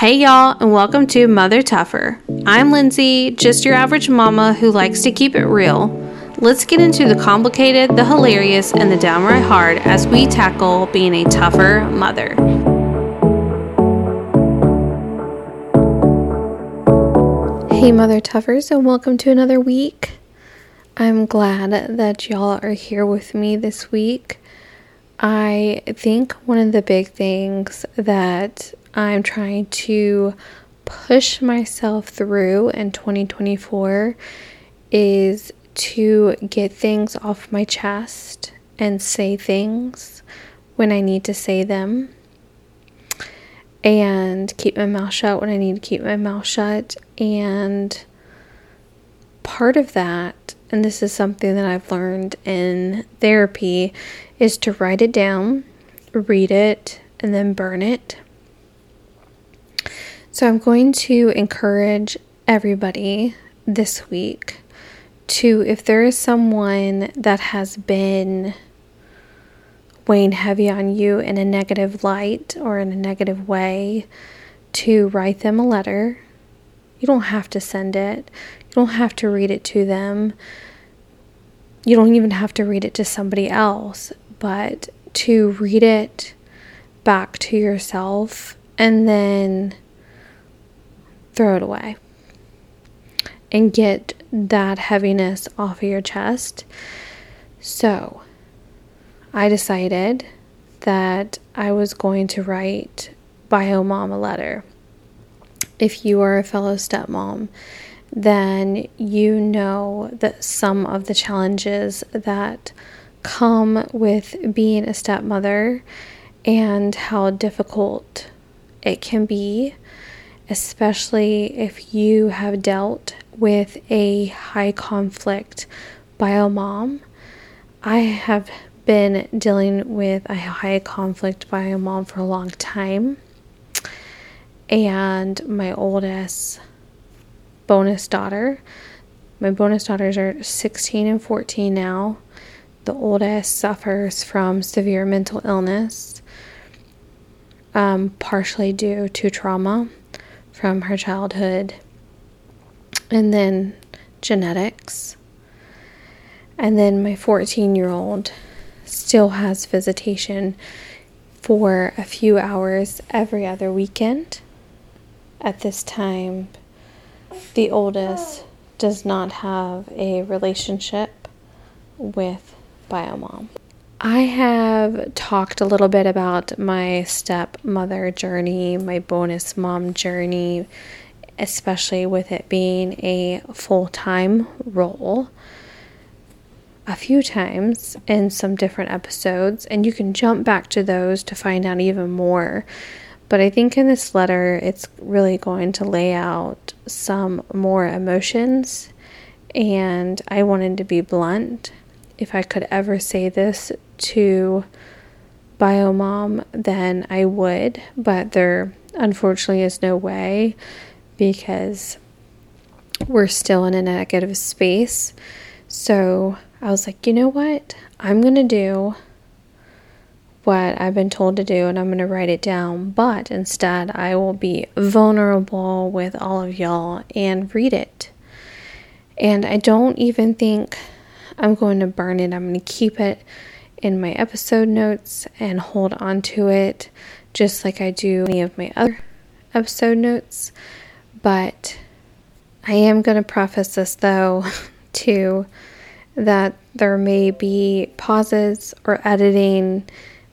Hey, y'all, and welcome to Mother Tougher. I'm Lindsay, just your average mama who likes to keep it real. Let's get into the complicated, the hilarious, and the downright hard as we tackle being a tougher mother. Hey, Mother Toughers, and welcome to another week. I'm glad that y'all are here with me this week. I think one of the big things that I'm trying to push myself through in 2024 is to get things off my chest and say things when I need to say them and keep my mouth shut when I need to keep my mouth shut. And part of that, and this is something that I've learned in therapy, is to write it down, read it, and then burn it. So I'm going to encourage everybody this week to, if there is someone that has been weighing heavy on you in a negative light or in a negative way, to write them a letter. You don't have to send it, you don't have to read it to them. You don't even have to read it to somebody else but to read it back to yourself and then throw it away and get that heaviness off of your chest. So, I decided that I was going to write Bio Mom a letter. If you are a fellow stepmom, then you know that some of the challenges that come with being a stepmother and how difficult it can be, especially if you have dealt with a high conflict bio mom. I have been dealing with a high conflict bio mom for a long time, and my oldest bonus daughter. My bonus daughters are 16 and 14 now the oldest suffers from severe mental illness, um, partially due to trauma from her childhood, and then genetics. And then my 14 year old still has visitation for a few hours every other weekend. At this time, the oldest does not have a relationship with Biomom. I have talked a little bit about my stepmother journey, my bonus mom journey, especially with it being a full time role a few times in some different episodes, and you can jump back to those to find out even more. But I think in this letter, it's really going to lay out some more emotions, and I wanted to be blunt if I could ever say this to Biomom, then I would, but there unfortunately is no way because we're still in a negative space. So I was like, you know what? I'm going to do what I've been told to do and I'm going to write it down, but instead I will be vulnerable with all of y'all and read it. And I don't even think I'm going to burn it. I'm going to keep it in my episode notes and hold on to it just like I do any of my other episode notes. But I am going to preface this though to that there may be pauses or editing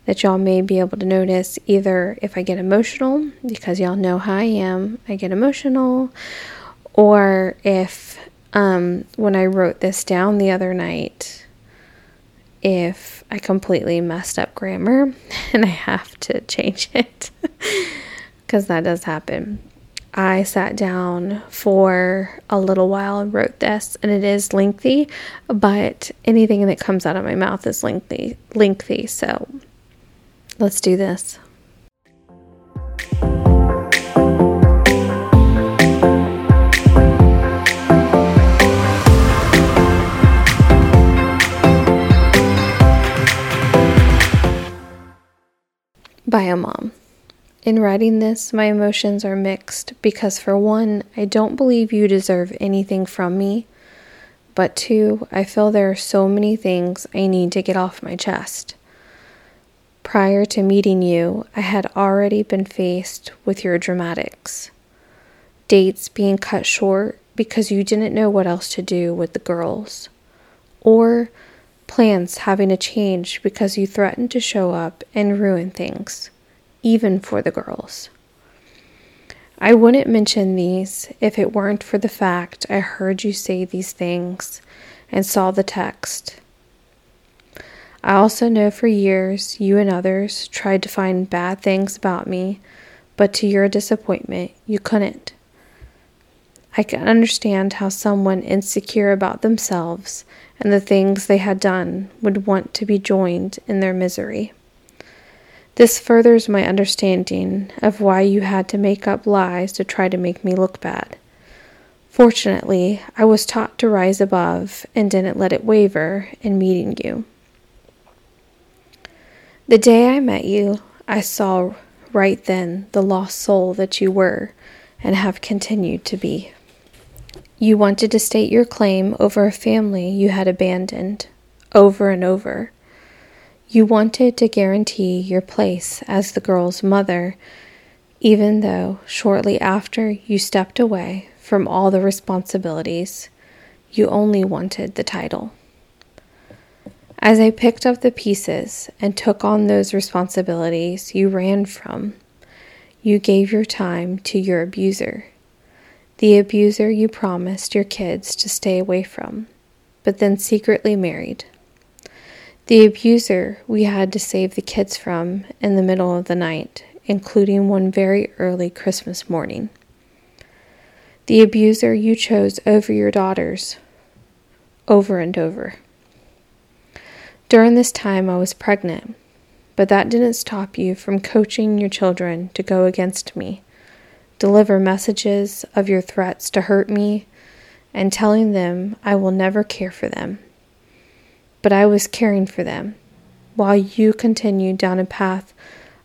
that y'all may be able to notice either if I get emotional, because y'all know how I am, I get emotional, or if um, when I wrote this down the other night, if I completely messed up grammar and I have to change it, because that does happen. I sat down for a little while and wrote this, and it is lengthy, but anything that comes out of my mouth is lengthy. Lengthy, so let's do this. Biomom. In writing this, my emotions are mixed because, for one, I don't believe you deserve anything from me, but two, I feel there are so many things I need to get off my chest. Prior to meeting you, I had already been faced with your dramatics. Dates being cut short because you didn't know what else to do with the girls, or plans having to change because you threatened to show up and ruin things, even for the girls. I wouldn't mention these if it weren't for the fact I heard you say these things and saw the text. I also know for years you and others tried to find bad things about me, but to your disappointment, you couldn't. I can understand how someone insecure about themselves and the things they had done would want to be joined in their misery. This furthers my understanding of why you had to make up lies to try to make me look bad. Fortunately, I was taught to rise above and didn't let it waver in meeting you. The day I met you, I saw right then the lost soul that you were and have continued to be. You wanted to state your claim over a family you had abandoned over and over. You wanted to guarantee your place as the girl's mother, even though shortly after you stepped away from all the responsibilities, you only wanted the title. As I picked up the pieces and took on those responsibilities you ran from, you gave your time to your abuser, the abuser you promised your kids to stay away from, but then secretly married. The abuser we had to save the kids from in the middle of the night, including one very early Christmas morning. The abuser you chose over your daughters, over and over. During this time, I was pregnant, but that didn't stop you from coaching your children to go against me, deliver messages of your threats to hurt me, and telling them I will never care for them but I was caring for them, while you continued down a path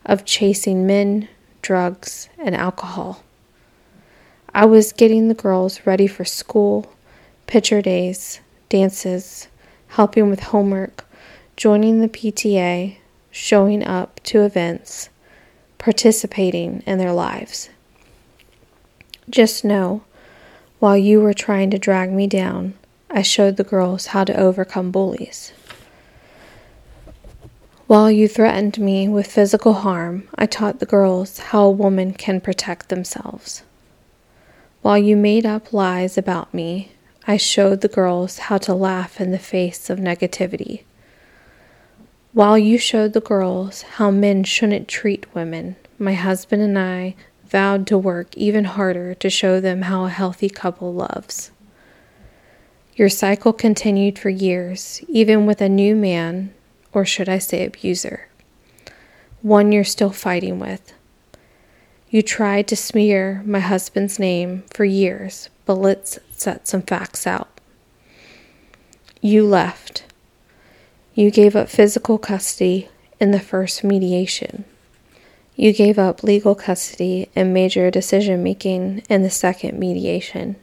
of chasing men, drugs, and alcohol. I was getting the girls ready for school, picture days, dances, helping with homework, joining the PTA, showing up to events, participating in their lives. Just know, while you were trying to drag me down, I showed the girls how to overcome bullies. While you threatened me with physical harm, I taught the girls how a woman can protect themselves. While you made up lies about me, I showed the girls how to laugh in the face of negativity. While you showed the girls how men shouldn't treat women, my husband and I vowed to work even harder to show them how a healthy couple loves. Your cycle continued for years, even with a new man, or should I say abuser, one you're still fighting with. You tried to smear my husband's name for years, but let's set some facts out. You left. You gave up physical custody in the first mediation. You gave up legal custody and major decision making in the second mediation.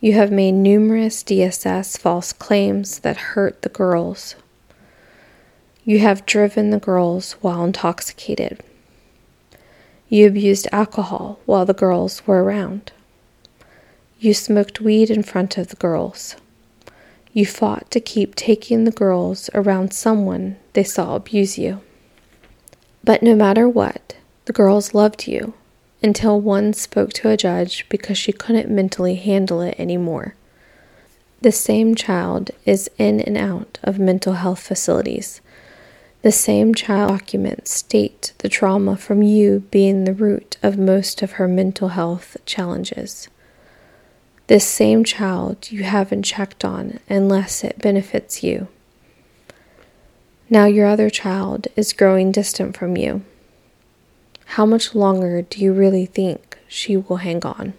You have made numerous DSS false claims that hurt the girls. You have driven the girls while intoxicated. You abused alcohol while the girls were around. You smoked weed in front of the girls. You fought to keep taking the girls around someone they saw abuse you. But no matter what, the girls loved you until one spoke to a judge because she couldn't mentally handle it anymore. The same child is in and out of mental health facilities. The same child documents state the trauma from you being the root of most of her mental health challenges. This same child you haven't checked on unless it benefits you. Now your other child is growing distant from you. How much longer do you really think she will hang on?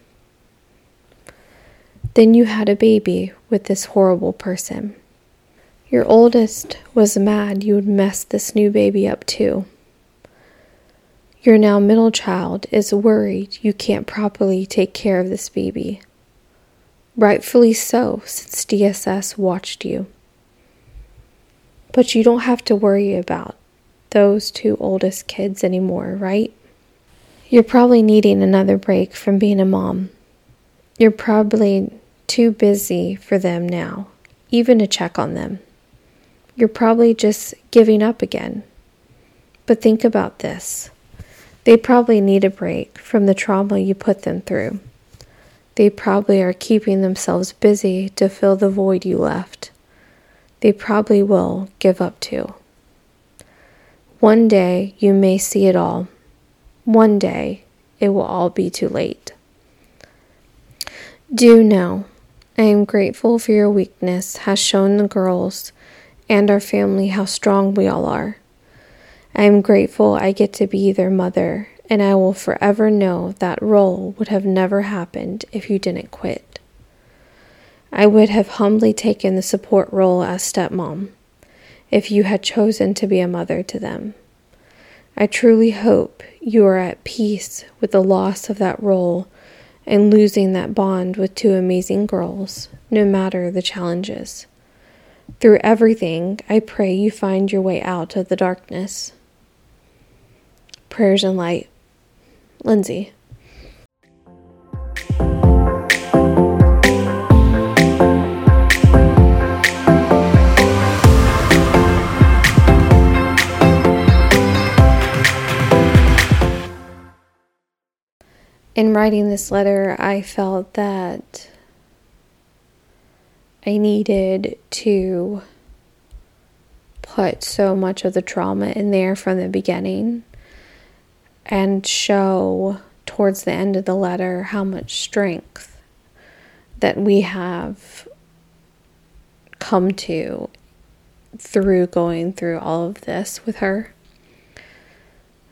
Then you had a baby with this horrible person. Your oldest was mad you would mess this new baby up too. Your now middle child is worried you can't properly take care of this baby. Rightfully so, since DSS watched you. But you don't have to worry about those two oldest kids anymore, right? You're probably needing another break from being a mom. You're probably too busy for them now, even to check on them. You're probably just giving up again. But think about this they probably need a break from the trauma you put them through. They probably are keeping themselves busy to fill the void you left. They probably will give up too. One day you may see it all. One day it will all be too late. Do know, I am grateful for your weakness has shown the girls and our family how strong we all are. I am grateful I get to be their mother, and I will forever know that role would have never happened if you didn't quit. I would have humbly taken the support role as stepmom if you had chosen to be a mother to them. I truly hope you are at peace with the loss of that role and losing that bond with two amazing girls, no matter the challenges. Through everything, I pray you find your way out of the darkness. Prayers and light. Lindsay. In writing this letter, I felt that I needed to put so much of the trauma in there from the beginning and show towards the end of the letter how much strength that we have come to through going through all of this with her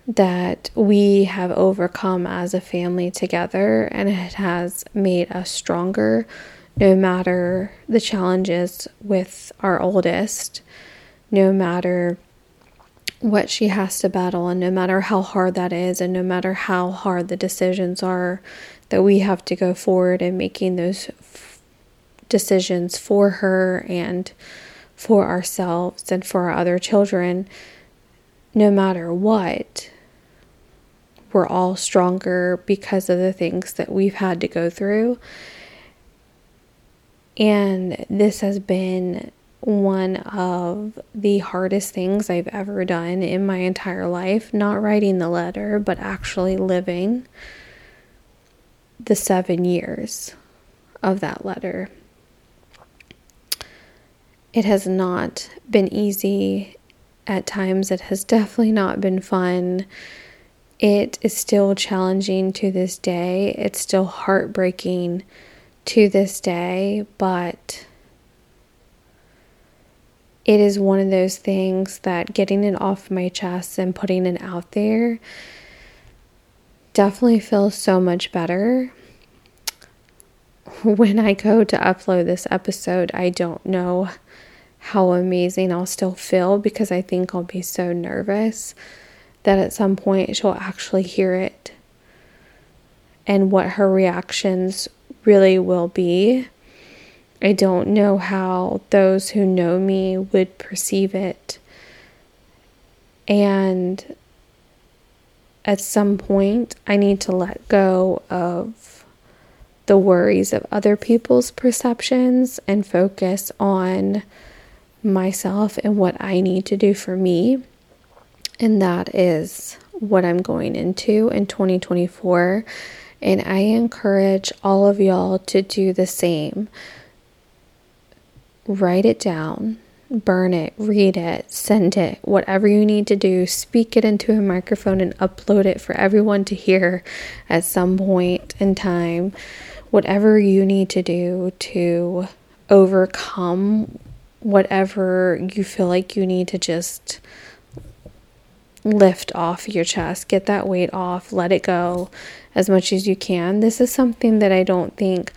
that we have overcome as a family together, and it has made us stronger no matter the challenges with our oldest, no matter what she has to battle, and no matter how hard that is, and no matter how hard the decisions are that we have to go forward in making those f- decisions for her and for ourselves and for our other children, no matter what, we're all stronger because of the things that we've had to go through. And this has been one of the hardest things I've ever done in my entire life. Not writing the letter, but actually living the seven years of that letter. It has not been easy. At times, it has definitely not been fun. It is still challenging to this day. It's still heartbreaking to this day, but it is one of those things that getting it off my chest and putting it out there definitely feels so much better. When I go to upload this episode, I don't know how amazing I'll still feel because I think I'll be so nervous that at some point she'll actually hear it and what her reactions really will be. I don't know how those who know me would perceive it. And at some point, I need to let go of the worries of other people's perceptions and focus on myself and what I need to do for me. And that is what I'm going into in 2024. And I encourage all of y'all to do the same. Write it down, burn it, read it, send it, whatever you need to do. Speak it into a microphone and upload it for everyone to hear at some point in time. Whatever you need to do to overcome whatever you feel like you need to just lift off your chest, get that weight off, let it go as much as you can. This is something that I don't think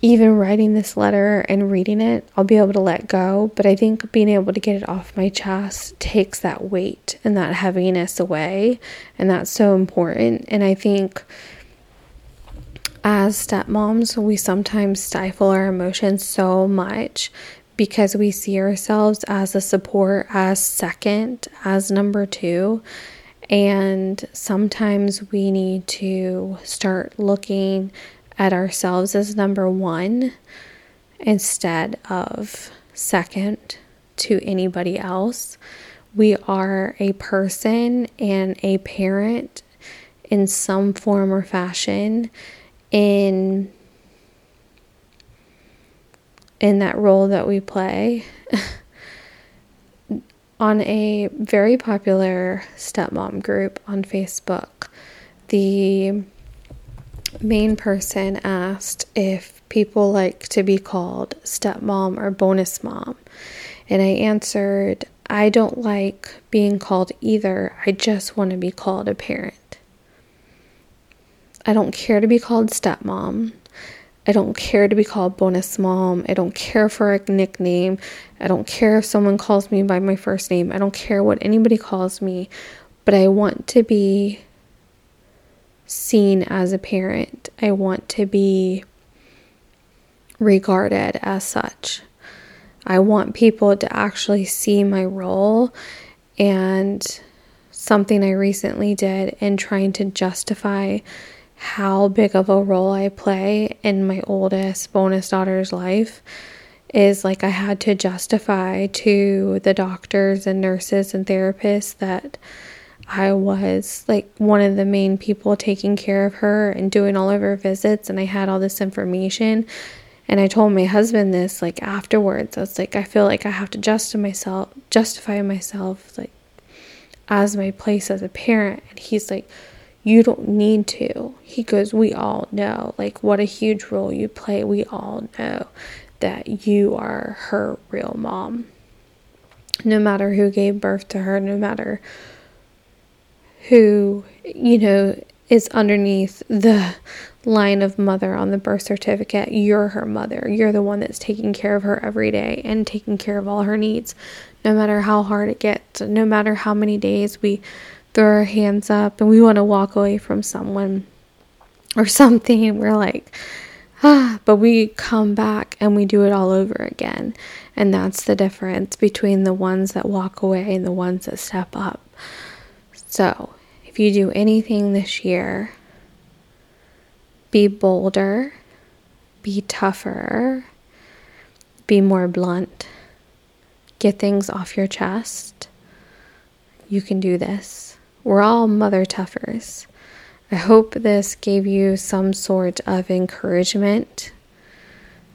even writing this letter and reading it, I'll be able to let go. But I think being able to get it off my chest takes that weight and that heaviness away. And that's so important. And I think as stepmoms, we sometimes stifle our emotions so much because we see ourselves as a support, as second, as number two. And sometimes we need to start looking at ourselves as number one instead of second to anybody else. We are a person and a parent in some form or fashion in in that role that we play. on a very popular stepmom group on Facebook, the main person asked if people like to be called stepmom or bonus mom. And I answered, I don't like being called either. I just want to be called a parent. I don't care to be called stepmom. I don't care to be called bonus mom. I don't care for a nickname. I don't care if someone calls me by my first name. I don't care what anybody calls me, but I want to be seen as a parent. I want to be regarded as such. I want people to actually see my role and something I recently did in trying to justify how big of a role I play in my oldest bonus daughter's life is like I had to justify to the doctors and nurses and therapists that I was like one of the main people taking care of her and doing all of her visits and I had all this information and I told my husband this like afterwards. I was like I feel like I have to justify myself justify myself like as my place as a parent and he's like you don't need to. He goes, We all know, like, what a huge role you play. We all know that you are her real mom. No matter who gave birth to her, no matter who, you know, is underneath the line of mother on the birth certificate, you're her mother. You're the one that's taking care of her every day and taking care of all her needs, no matter how hard it gets, no matter how many days we throw our hands up and we want to walk away from someone or something. We're like, ah, but we come back and we do it all over again. And that's the difference between the ones that walk away and the ones that step up. So, if you do anything this year, be bolder, be tougher, be more blunt, get things off your chest. You can do this. We're all mother toughers. I hope this gave you some sort of encouragement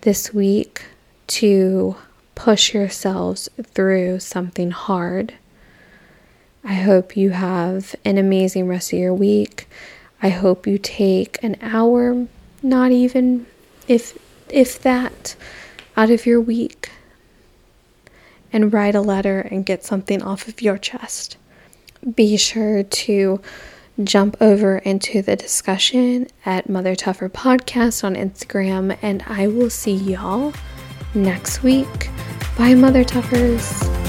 this week to push yourselves through something hard. I hope you have an amazing rest of your week. I hope you take an hour, not even if if that out of your week and write a letter and get something off of your chest be sure to jump over into the discussion at Mother Tougher Podcast on Instagram, and I will see y'all next week. Bye, Mother Toughers.